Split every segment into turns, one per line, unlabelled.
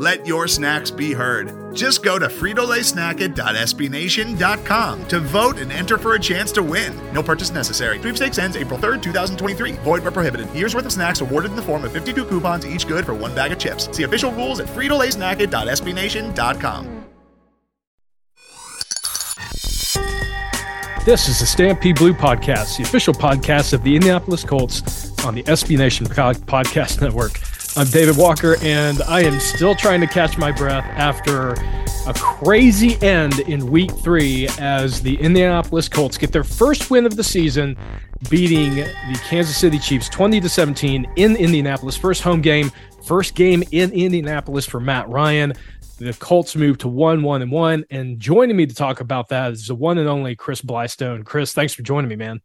Let your snacks be heard. Just go to fritolaysnacket.sbnation.com to vote and enter for a chance to win. No purchase necessary. Sweepstakes ends April 3rd, 2023. Void where prohibited. Year's worth of snacks awarded in the form of 52 coupons, each good for one bag of chips. See official rules at fritolaysnacket.sbnation.com.
This is the Stampede Blue Podcast, the official podcast of the Indianapolis Colts on the SB Nation Podcast Network. I'm David Walker, and I am still trying to catch my breath after a crazy end in week three as the Indianapolis Colts get their first win of the season, beating the Kansas City Chiefs 20 to 17 in Indianapolis. First home game, first game in Indianapolis for Matt Ryan. The Colts move to 1 1 and 1. And joining me to talk about that is the one and only Chris Blystone. Chris, thanks for joining me, man.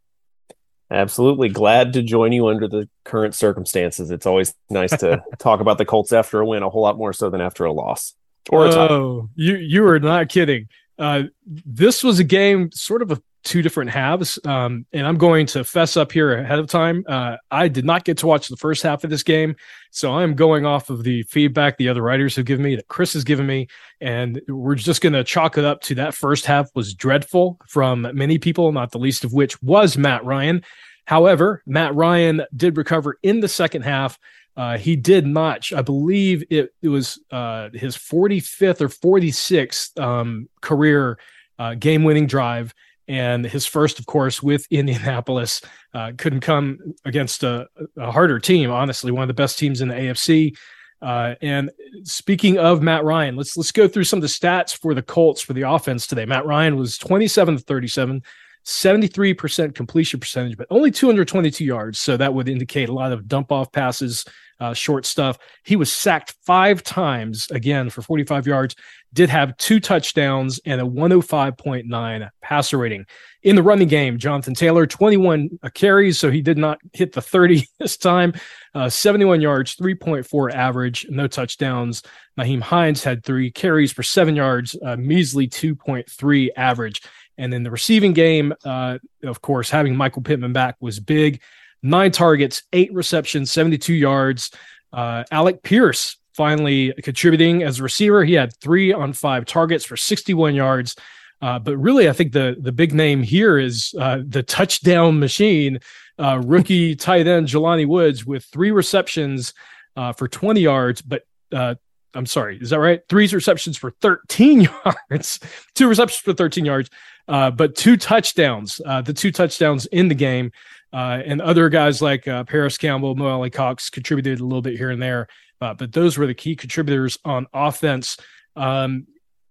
Absolutely. Glad to join you under the current circumstances. It's always nice to talk about the Colts after a win, a whole lot more so than after a loss.
Or a oh, you you are not kidding. Uh, this was a game sort of a two different halves. Um, and I'm going to fess up here ahead of time. Uh, I did not get to watch the first half of this game. So I'm going off of the feedback the other writers have given me, that Chris has given me. And we're just going to chalk it up to that first half was dreadful from many people, not the least of which was Matt Ryan. However, Matt Ryan did recover in the second half. Uh, he did notch, I believe it, it was uh, his 45th or 46th um, career uh, game winning drive. And his first, of course, with Indianapolis, uh, couldn't come against a, a, harder team. Honestly, one of the best teams in the AFC. Uh, and speaking of Matt Ryan, let's let's go through some of the stats for the Colts for the offense today. Matt Ryan was 27 to 37, 73% completion percentage, but only 222 yards. So that would indicate a lot of dump off passes, uh, short stuff. He was sacked five times again for 45 yards, did have two touchdowns and a 105.9 passer rating. In the running game, Jonathan Taylor, 21 carries, so he did not hit the 30 this time. Uh, 71 yards, 3.4 average, no touchdowns. Nyheim Hines had three carries for seven yards, uh, measly 2.3 average. And then the receiving game, uh, of course, having Michael Pittman back was big. Nine targets, eight receptions, 72 yards. Uh, Alec Pierce finally contributing as a receiver. He had three on five targets for 61 yards. Uh, but really, I think the the big name here is uh, the touchdown machine, uh, rookie tight end Jelani Woods with three receptions uh, for 20 yards, but uh, I'm sorry, is that right? Three receptions for 13 yards, two receptions for 13 yards, uh, but two touchdowns, uh, the two touchdowns in the game. Uh, and other guys like uh, Parris Campbell, Mo Alie-Cox contributed a little bit here and there, uh, but those were the key contributors on offense. Um,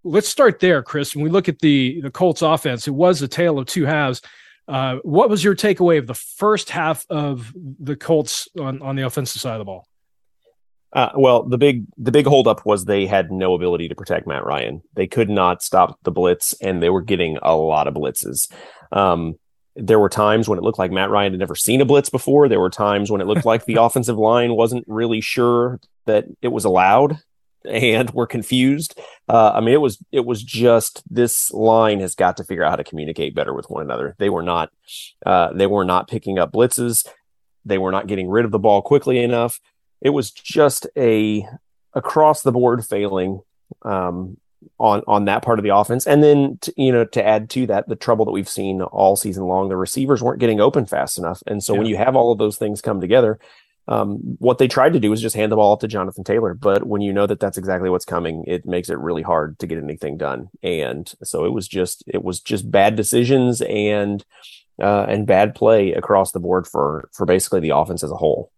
let's start there, Chris. When we look at the the Colts offense, it was a tale of two halves. Uh, what was your takeaway of the first half of the Colts on, on the offensive side of the ball?
Uh, well, the big the big holdup was they had no ability to protect Matt Ryan. They could not stop the blitz, and they were getting a lot of blitzes. Um, there were times when it looked like Matt Ryan had never seen a blitz before. There were times when it looked like the offensive line wasn't really sure that it was allowed and were confused. Uh, I mean, it was it was just this line has got to figure out how to communicate better with one another. They were not uh, they were not picking up blitzes. They were not getting rid of the ball quickly enough it was just a across the board failing um, on on that part of the offense. And then to, you know to add to that, the trouble that we've seen all season long, the receivers weren't getting open fast enough. And so yeah. when you have all of those things come together, um, what they tried to do is just hand the ball off to Jonathan Taylor. But when you know that that's exactly what's coming, it makes it really hard to get anything done. And so it was just it was just bad decisions and uh, and bad play across the board for for basically the offense as a whole.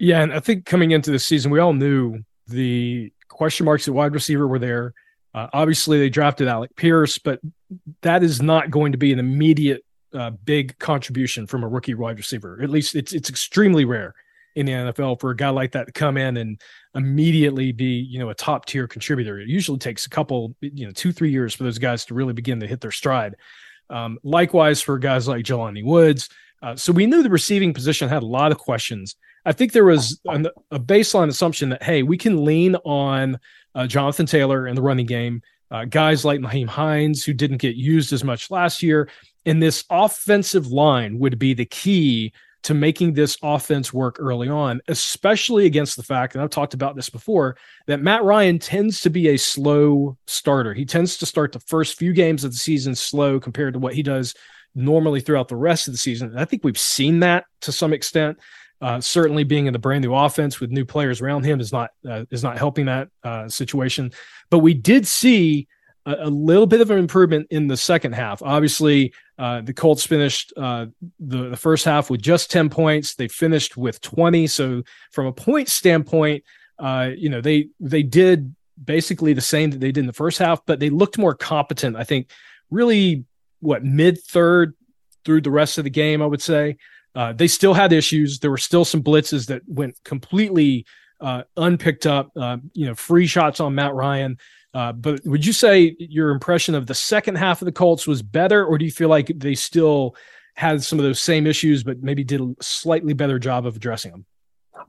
Yeah, and I think coming into the season, we all knew the question marks at wide receiver were there. Uh, obviously, they drafted Alec Pierce, but that is not going to be an immediate uh, big contribution from a rookie wide receiver. At least it's it's extremely rare in the NFL for a guy like that to come in and immediately be you know a top tier contributor. It usually takes a couple you know two three years for those guys to really begin to hit their stride. Um, likewise for guys like Jelani Woods. Uh, so we knew the receiving position had a lot of questions. I think there was an, a baseline assumption that hey, we can lean on uh, Jonathan Taylor in the running game, uh, guys like Nyheim Hines who didn't get used as much last year, and this offensive line would be the key to making this offense work early on, especially against the fact, and I've talked about this before, that Matt Ryan tends to be a slow starter. He tends to start the first few games of the season slow compared to what he does normally throughout the rest of the season. And I think we've seen that to some extent. Uh, certainly, being in the brand new offense with new players around him is not uh, is not helping that uh, situation. But we did see a, a, little bit of an improvement in the second half. Obviously, uh, the Colts finished uh, the, the first half with just 10 points. They finished with 20. So from a point standpoint, you know, they they did basically the same that they did in the first half, but they looked more competent. I think really what mid third through the rest of the game, I would say. Uh, they still had issues. There were still some blitzes that went completely uh, unpicked up. Uh, you know, free shots on Matt Ryan. Uh, but would you say your impression of the second half of the Colts was better, or do you feel like they still had some of those same issues, but maybe did a slightly better job of addressing them?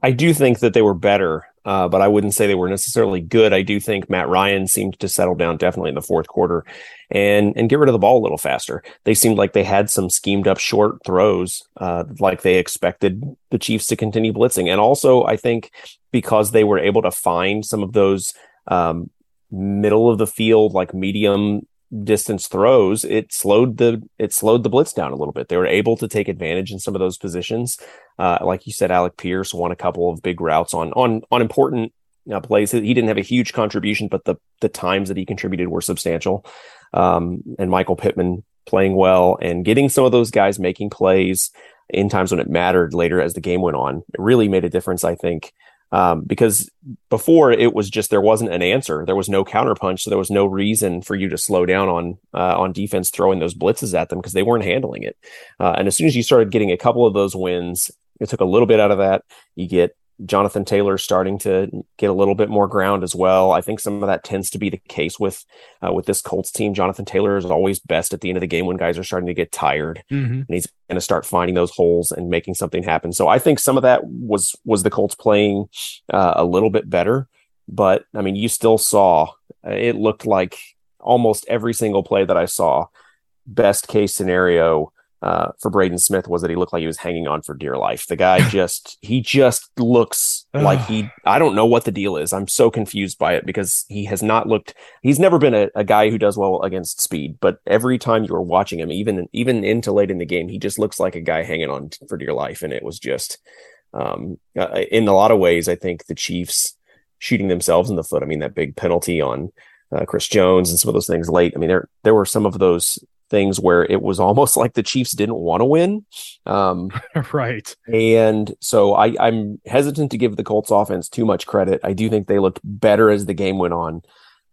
I do think that they were better, uh, but I wouldn't say they were necessarily good. I do think Matt Ryan seemed to settle down definitely in the fourth quarter and and get rid of the ball a little faster. They seemed like they had some schemed up short throws, uh, like they expected the Chiefs to continue blitzing, and also I think because they were able to find some of those um, middle of the field, like medium distance throws, it slowed the it slowed the blitz down a little bit. They were able to take advantage in some of those positions. Uh, like you said, Alec Pierce won a couple of big routes on on on important uh, plays. He didn't have a huge contribution, but the the times that he contributed were substantial. Um, and Michael Pittman playing well and getting some of those guys making plays in times when it mattered later as the game went on. It really made a difference, I think, um, because before it was just there wasn't an answer, there was no counterpunch, so there was no reason for you to slow down on uh, on defense throwing those blitzes at them because they weren't handling it. Uh, and as soon as you started getting a couple of those wins, it took a little bit out of that. You get Jonathan Taylor starting to get a little bit more ground as well. I think some of that tends to be the case with uh, with this Colts team. Jonathan Taylor is always best at the end of the game when guys are starting to get tired, mm-hmm. and he's going to start finding those holes and making something happen. So I think some of that was was the Colts playing uh, a little bit better, but I mean, you still saw uh, it looked like almost every single play that I saw, best case scenario uh, for Braden Smith was that he looked like he was hanging on for dear life. The guy just he just looks like he I don't know what the deal is. I'm so confused by it because he has not looked he's never been a, a guy who does well against speed, but every time you are watching him, even even into late in the game, he just looks like a guy hanging on for dear life. And it was just um, uh, in a lot of ways, I think the Chiefs shooting themselves in the foot. I mean, that big penalty on uh, Chris Jones and some of those things late. I mean, there there were some of those things where it was almost like the Chiefs didn't want to win. Um,
right.
And so I, I'm hesitant to give the Colts offense too much credit. I do think they looked better as the game went on.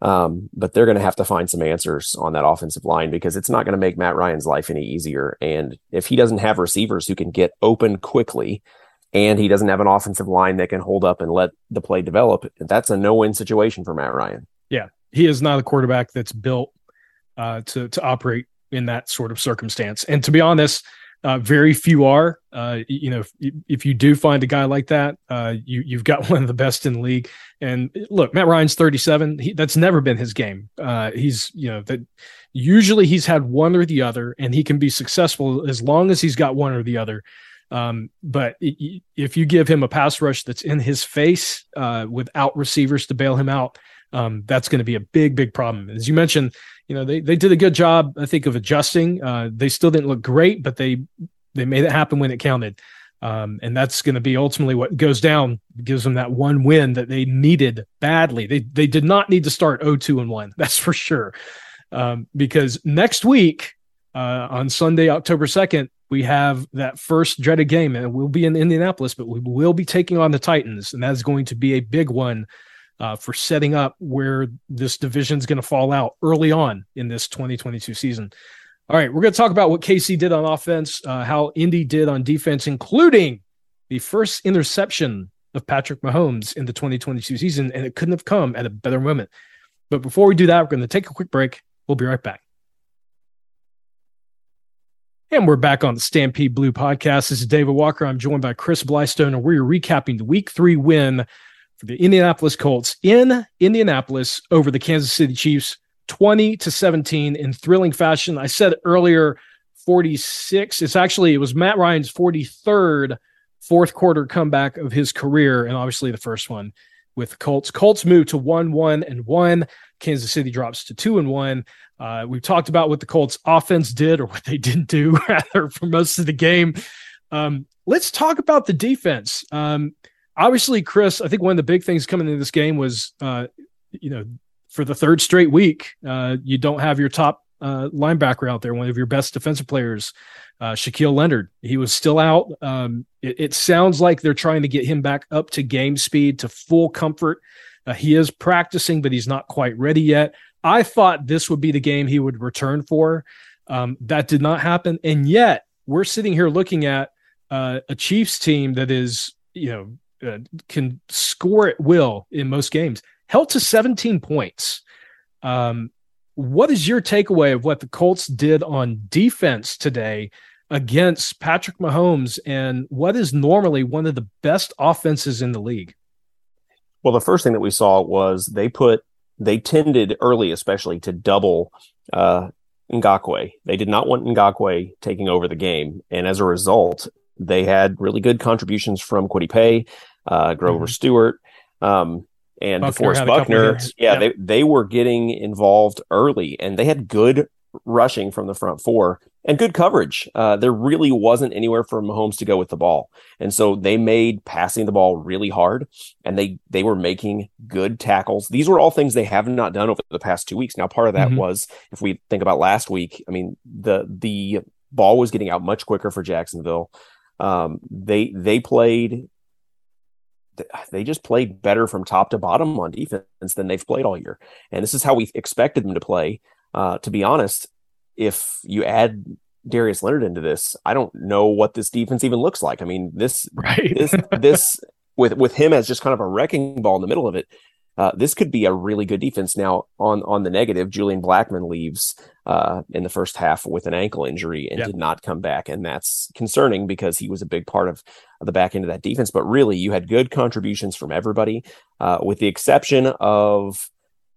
Um, but they're going to have to find some answers on that offensive line because it's not going to make Matt Ryan's life any easier. And if he doesn't have receivers who can get open quickly, and he doesn't have an offensive line that can hold up and let the play develop, that's a no-win situation for Matt Ryan.
Yeah, he is not a quarterback that's built uh, to to operate in that sort of circumstance. And to be honest, uh, very few are. Uh, you know, if, if, you do find a guy like that, uh, you you've got one of the best in the league. And look, Matt Ryan's 37. He, that's never been his game. Uh, he's you know that usually he's had one or the other, and he can be successful as long as he's got one or the other. Um, but if you give him a pass rush that's in his face uh, without receivers to bail him out, um, that's going to be a big, big problem. As you mentioned, you know they they did a good job, I think, of adjusting. Uh, they still didn't look great, but they they made it happen when it counted. Um, and that's going to be ultimately what goes down, gives them that one win that they needed badly. They they did not need to start 0-2 and 1, that's for sure. Um, because next week, uh, on Sunday, October 2nd, we have that first dreaded game, and we'll be in Indianapolis, but we will be taking on the Titans, and that's going to be a big one uh, for setting up where this division is going to fall out early on in this 2022 season. All right, we're going to talk about what KC did on offense, uh, how Indy did on defense, including the first interception of Patrick Mahomes in the 2022 season, and it couldn't have come at a better moment. But before we do that, we're going to take a quick break. We'll be right back. And we're back on the Stampede Blue podcast. This is David Walker. I'm joined by Chris Blystone, and we're recapping the week three win for the Indianapolis Colts in Indianapolis over the Kansas City Chiefs, 20 to 17 in thrilling fashion. I said earlier, 46. It's actually, it was Matt Ryan's 43rd fourth quarter comeback of his career, and obviously the first one with the Colts. Colts move to 1 1 and 1. Kansas City drops to 2 and 1. Uh, we've talked about what the Colts offense did or what they didn't do rather for most of the game. Um, let's talk about the defense. Um, obviously, Chris, I think one of the big things coming into this game was, uh, you know, for the third straight week, uh, you don't have your top uh, linebacker out there, one of your best defensive players, uh, Shaquille Leonard. He was still out. Um, it, it, sounds like they're trying to get him back up to game speed, to full comfort. Uh, he is practicing, but he's not quite ready yet. I thought this would be the game he would return for. Um, that did not happen, and yet we're sitting here looking at uh, a Chiefs team that is, you know, uh, can score at will in most games, held to 17 points. Um, what is your takeaway of what the Colts did on defense today against Patrick Mahomes and what is normally one of the best offenses in the league?
Well, the first thing that we saw was they put they tended early, especially to double uh, Ngakoue. They did not want Ngakoue taking over the game, and as a result, they had really good contributions from Kwity Paye, uh, Grover mm-hmm. Stewart, um, and Buckner DeForest Buckner. Yeah, yep. they they were getting involved early, and they had good rushing from the front four and good coverage. Uh, there really wasn't anywhere for Mahomes to go with the ball, and so they made passing the ball really hard, and they they were making good tackles. These were all things they have not done over the past two weeks. Now, part of that mm-hmm. was if we think about last week. I mean, the the ball was getting out much quicker for Jacksonville. Um, they they played they just played better from top to bottom on defense than they've played all year. And this is how we expected them to play. Uh, to be honest, if you add Darius Leonard into this, I don't know what this defense even looks like. I mean, this right. this this with with him as just kind of a wrecking ball in the middle of it, uh, this could be a really good defense. Now, on on the negative, Julian Blackmon leaves uh, in the first half with an ankle injury and yep. did not come back, and that's concerning because he was a big part of, the back end of that defense. But really, you had good contributions from everybody, uh, with the exception of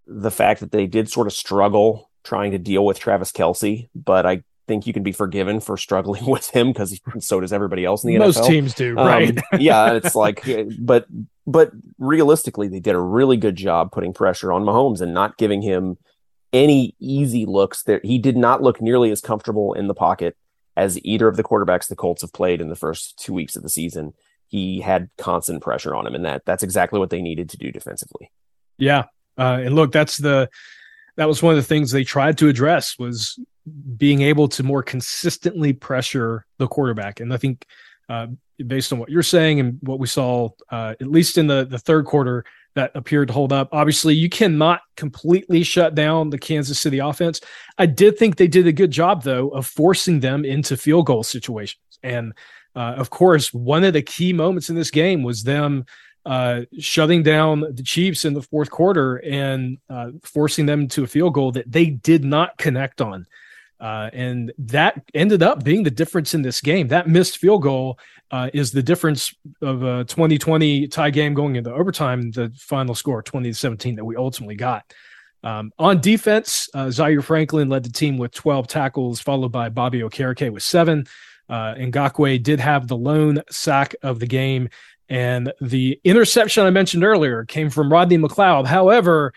the fact that they did sort of struggle trying to deal with Travis Kelce. But I think you can be forgiven for struggling with him because so does everybody else in the
Most
NFL.
Most teams do, right?
Um, yeah, it's like, but but realistically, they did a really good job putting pressure on Mahomes and not giving him any easy looks. There, he did not look nearly as comfortable in the pocket as either of the quarterbacks the Colts have played in the first two weeks of the season. He had constant pressure on him, and that that's exactly what they needed to do defensively.
Yeah, uh, and look, that's the that was one of the things they tried to address was being able to more consistently pressure the quarterback. And I think, uh, based on what you're saying and what we saw, uh, at least in the, the third quarter, that appeared to hold up. Obviously, you cannot completely shut down the Kansas City offense. I did think they did a good job, though, of forcing them into field goal situations. And uh, of course, one of the key moments in this game was them uh, shutting down the Chiefs in the fourth quarter and uh, forcing them to a field goal that they did not connect on. Uh, and that ended up being the difference in this game. That missed field goal uh, is the difference of a 2020 tie game going into overtime, the final score 20 to 17 that we ultimately got. Um, on defense, uh, Zaire Franklin led the team with 12 tackles, followed by Bobby Okereke with seven. Uh, Ngakoue did have the lone sack of the game, and the interception I mentioned earlier came from Rodney McLeod. However,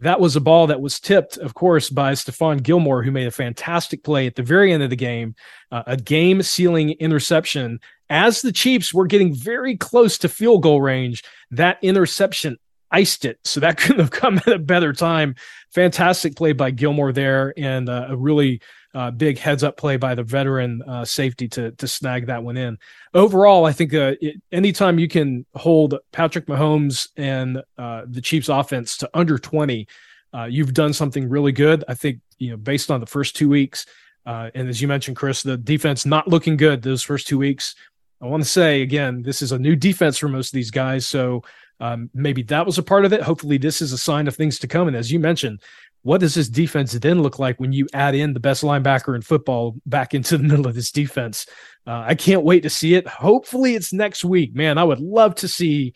that was a ball that was tipped, of course, by Stephon Gilmore, who made a fantastic play at the very end of the game, uh, a game sealing interception. As the Chiefs were getting very close to field goal range, that interception iced it. So that couldn't have come at a better time. Fantastic play by Gilmore there, and uh, a really uh, big heads up play by the veteran uh, safety to to snag that one in. Overall, I think uh, it, anytime you can hold Patrick Mahomes and uh, the Chiefs offense to under 20, uh, you've done something really good. I think, you know, based on the first two weeks, uh, and as you mentioned, Chris, the defense not looking good those first two weeks. I want to say again, this is a new defense for most of these guys. So um, maybe that was a part of it. Hopefully, this is a sign of things to come. And as you mentioned, what does this defense then look like when you add in the best linebacker in football back into the middle of this defense? Uh, I can't wait to see it. Hopefully, it's next week. Man, I would love to see.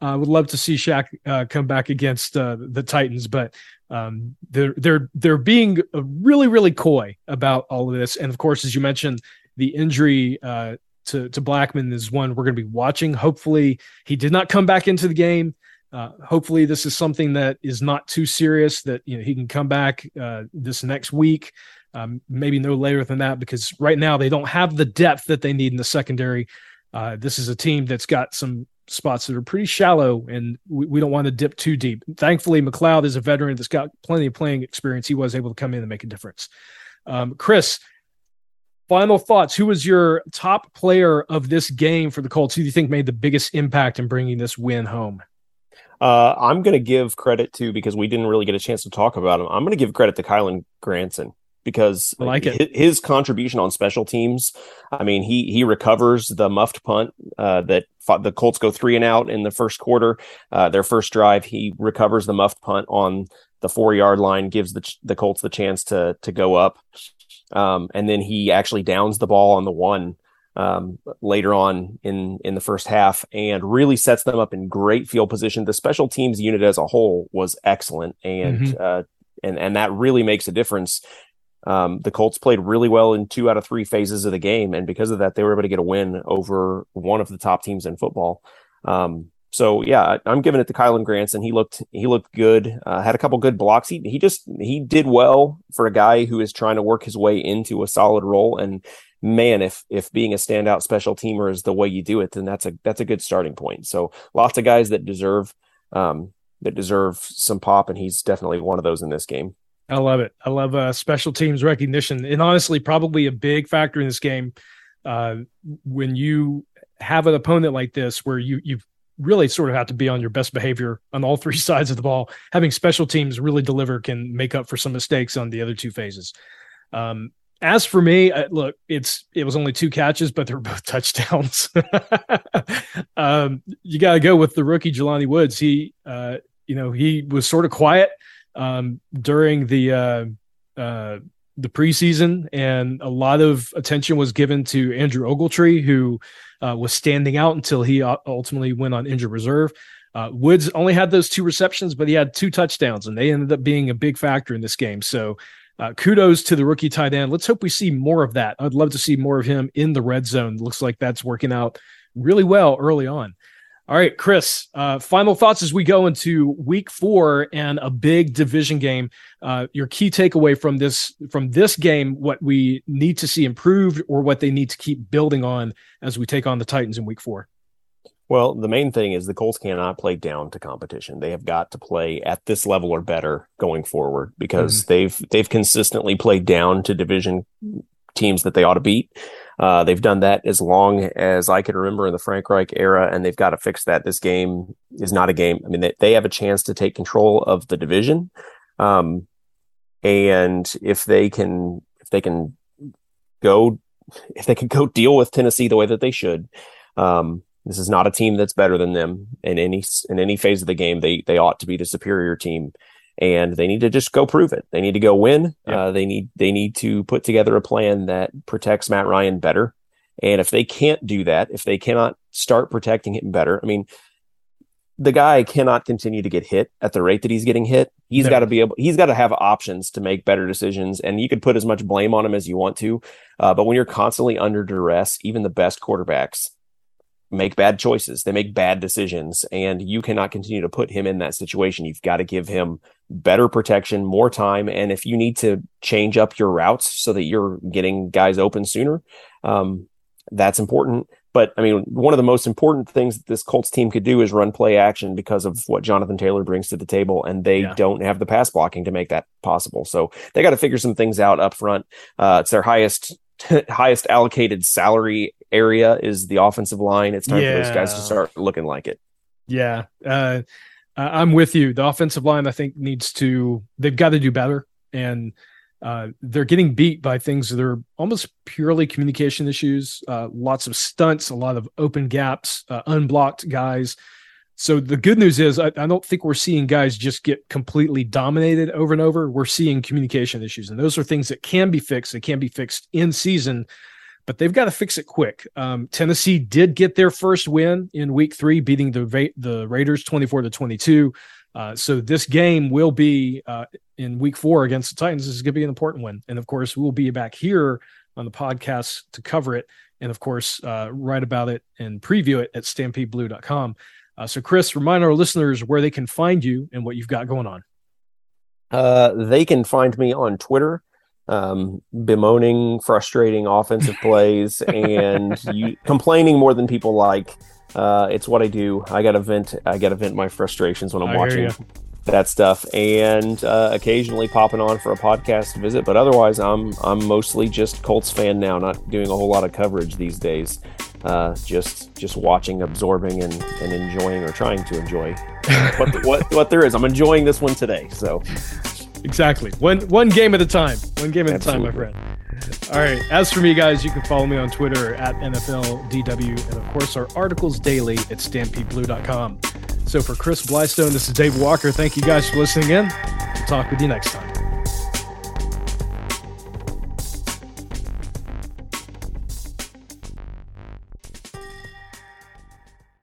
I uh, would love to see Shaq uh, come back against uh, the Titans, but um, they're they're they're being really really coy about all of this. And of course, as you mentioned, the injury uh, to to Blackmon is one we're going to be watching. Hopefully, he did not come back into the game. Uh, hopefully, this is something that is not too serious. That you know he can come back uh, this next week, um, maybe no later than that, because right now they don't have the depth that they need in the secondary. Uh, this is a team that's got some spots that are pretty shallow, and we, we don't want to dip too deep. Thankfully, McLeod is a veteran that's got plenty of playing experience. He was able to come in and make a difference. Um, Chris, final thoughts. Who was your top player of this game for the Colts? Who do you think made the biggest impact in bringing this win home?
Uh, I'm going to give credit to because we didn't really get a chance to talk about him. I'm going to give credit to Kylen Granson because
I like it.
His, contribution on special teams. I mean, he he recovers the muffed punt uh, that fought, the Colts go three and out in the first quarter. Uh, their first drive, he recovers the muffed punt on the four yard line, gives the the Colts the chance to to go up, um, and then he actually downs the ball on the one um, later on in in the first half and really sets them up in great field position. The special teams unit as a whole was excellent, and mm-hmm. uh, and and that really makes a difference. Um, the Colts played really well in two out of three phases of the game, and because of that, they were able to get a win over one of the top teams in football. Um, so yeah, I'm giving it to Kylen Granson. He looked he looked good. Uh, had a couple good blocks. He he just he did well for a guy who is trying to work his way into a solid role. And man, if if being a standout special teamer is the way you do it, then that's a that's a good starting point. So lots of guys that deserve um, that deserve some pop, and he's definitely one of those in this game.
I love it. I love uh, special teams recognition, and honestly, probably a big factor in this game. Uh, when you have an opponent like this, where you you really sort of have to be on your best behavior on all three sides of the ball, having special teams really deliver can make up for some mistakes on the other two phases. Um, as for me, uh, look, it's it was only two catches, but they're both touchdowns. um, you got to go with the rookie Jelani Woods. He, uh, you know, he was sort of quiet um, during the uh, uh, the preseason, and a lot of attention was given to Andrew Ogletree, who uh, was standing out until he ultimately went on injured reserve. Uh, Woods only had those two receptions, but he had two touchdowns, and they ended up being a big factor in this game. So uh, kudos to the rookie tight end. Let's hope we see more of that. I'd love to see more of him in the red zone. Looks like that's working out really well early on. All right, Chris, uh, final thoughts as we go into week four and a big division game. Uh, your key takeaway from this from this game, what we need to see improved or what they need to keep building on as we take on the Titans in week four.
Well, the main thing is the Colts cannot play down to competition. They have got to play at this level or better going forward because mm-hmm. they've they've consistently played down to division teams that they ought to beat. Uh, they've done that as long as I can remember in the Frank Reich era, and they've got to fix that. This game is not a game. I mean, they, they have a chance to take control of the division, um, and if they can, if they can go, if they can go deal with Tennessee the way that they should, um, this is not a team that's better than them in any in any phase of the game. They they ought to be the superior team, and they need to just go prove it. They need to go win. Uh, they need they need to put together a plan that protects Matt Ryan better. And if they can't do that, if they cannot start protecting him better, I mean, the guy cannot continue to get hit at the rate that he's getting hit. He's no. got to be able. He's got to have options to make better decisions. And you could put as much blame on him as you want to, uh, but when you're constantly under duress, even the best quarterbacks make bad choices. They make bad decisions, and you cannot continue to put him in that situation. You've got to give him better protection, more time, and if you need to change up your routes so that you're getting guys open sooner, um, that's important. But I mean, one of the most important things that this Colts team could do is run play action because of what Jonathan Taylor brings to the table, and they yeah. don't have the pass blocking to make that possible. So they got to figure some things out up front. Uh, it's their highest highest allocated salary area is the offensive line. It's time yeah. for those guys to start looking like it.
Yeah. Uh, I'm with you. The offensive line, I think, needs to, they've got to do better. And uh, they're getting beat by things that are almost purely communication issues. Uh, lots of stunts, a lot of open gaps, uh, unblocked guys. So the good news is, I, I, don't think we're seeing guys just get completely dominated over and over. We're seeing communication issues, and those are things that can be fixed. They can be fixed in season, but they've got to fix it quick. Um, Tennessee did get their first win in Week Three, beating the the Raiders twenty four to twenty two. Uh, so this game will be uh, in Week Four against the Titans. This is going to be an important one, and of course, we'll be back here on the podcast to cover it, and of course, uh, write about it and preview it at StampedeBlue.com. Uh, so, Chris, remind our listeners where they can find you and what you've got going on.
Uh, they can find me on Twitter, um, bemoaning frustrating offensive plays and you, complaining more than people like. Uh, it's what I do. I got to vent. I got to vent my frustrations when I'm I watching that stuff, and uh, occasionally popping on for a podcast visit. But otherwise, I'm I'm mostly just Colts fan now. Not doing a whole lot of coverage these days uh, just just watching, absorbing, and, and enjoying or trying to enjoy what, what what there is. I'm enjoying this one today. So
exactly one one game at a time. One game at Absolutely. a time, my friend. All right. As for me, guys, you can follow me on Twitter at NFLDW, and of course our articles daily at StampedeBlue.com. So for Chris Blystone, this is Dave Walker. Thank you guys for listening in. We'll talk with you next time.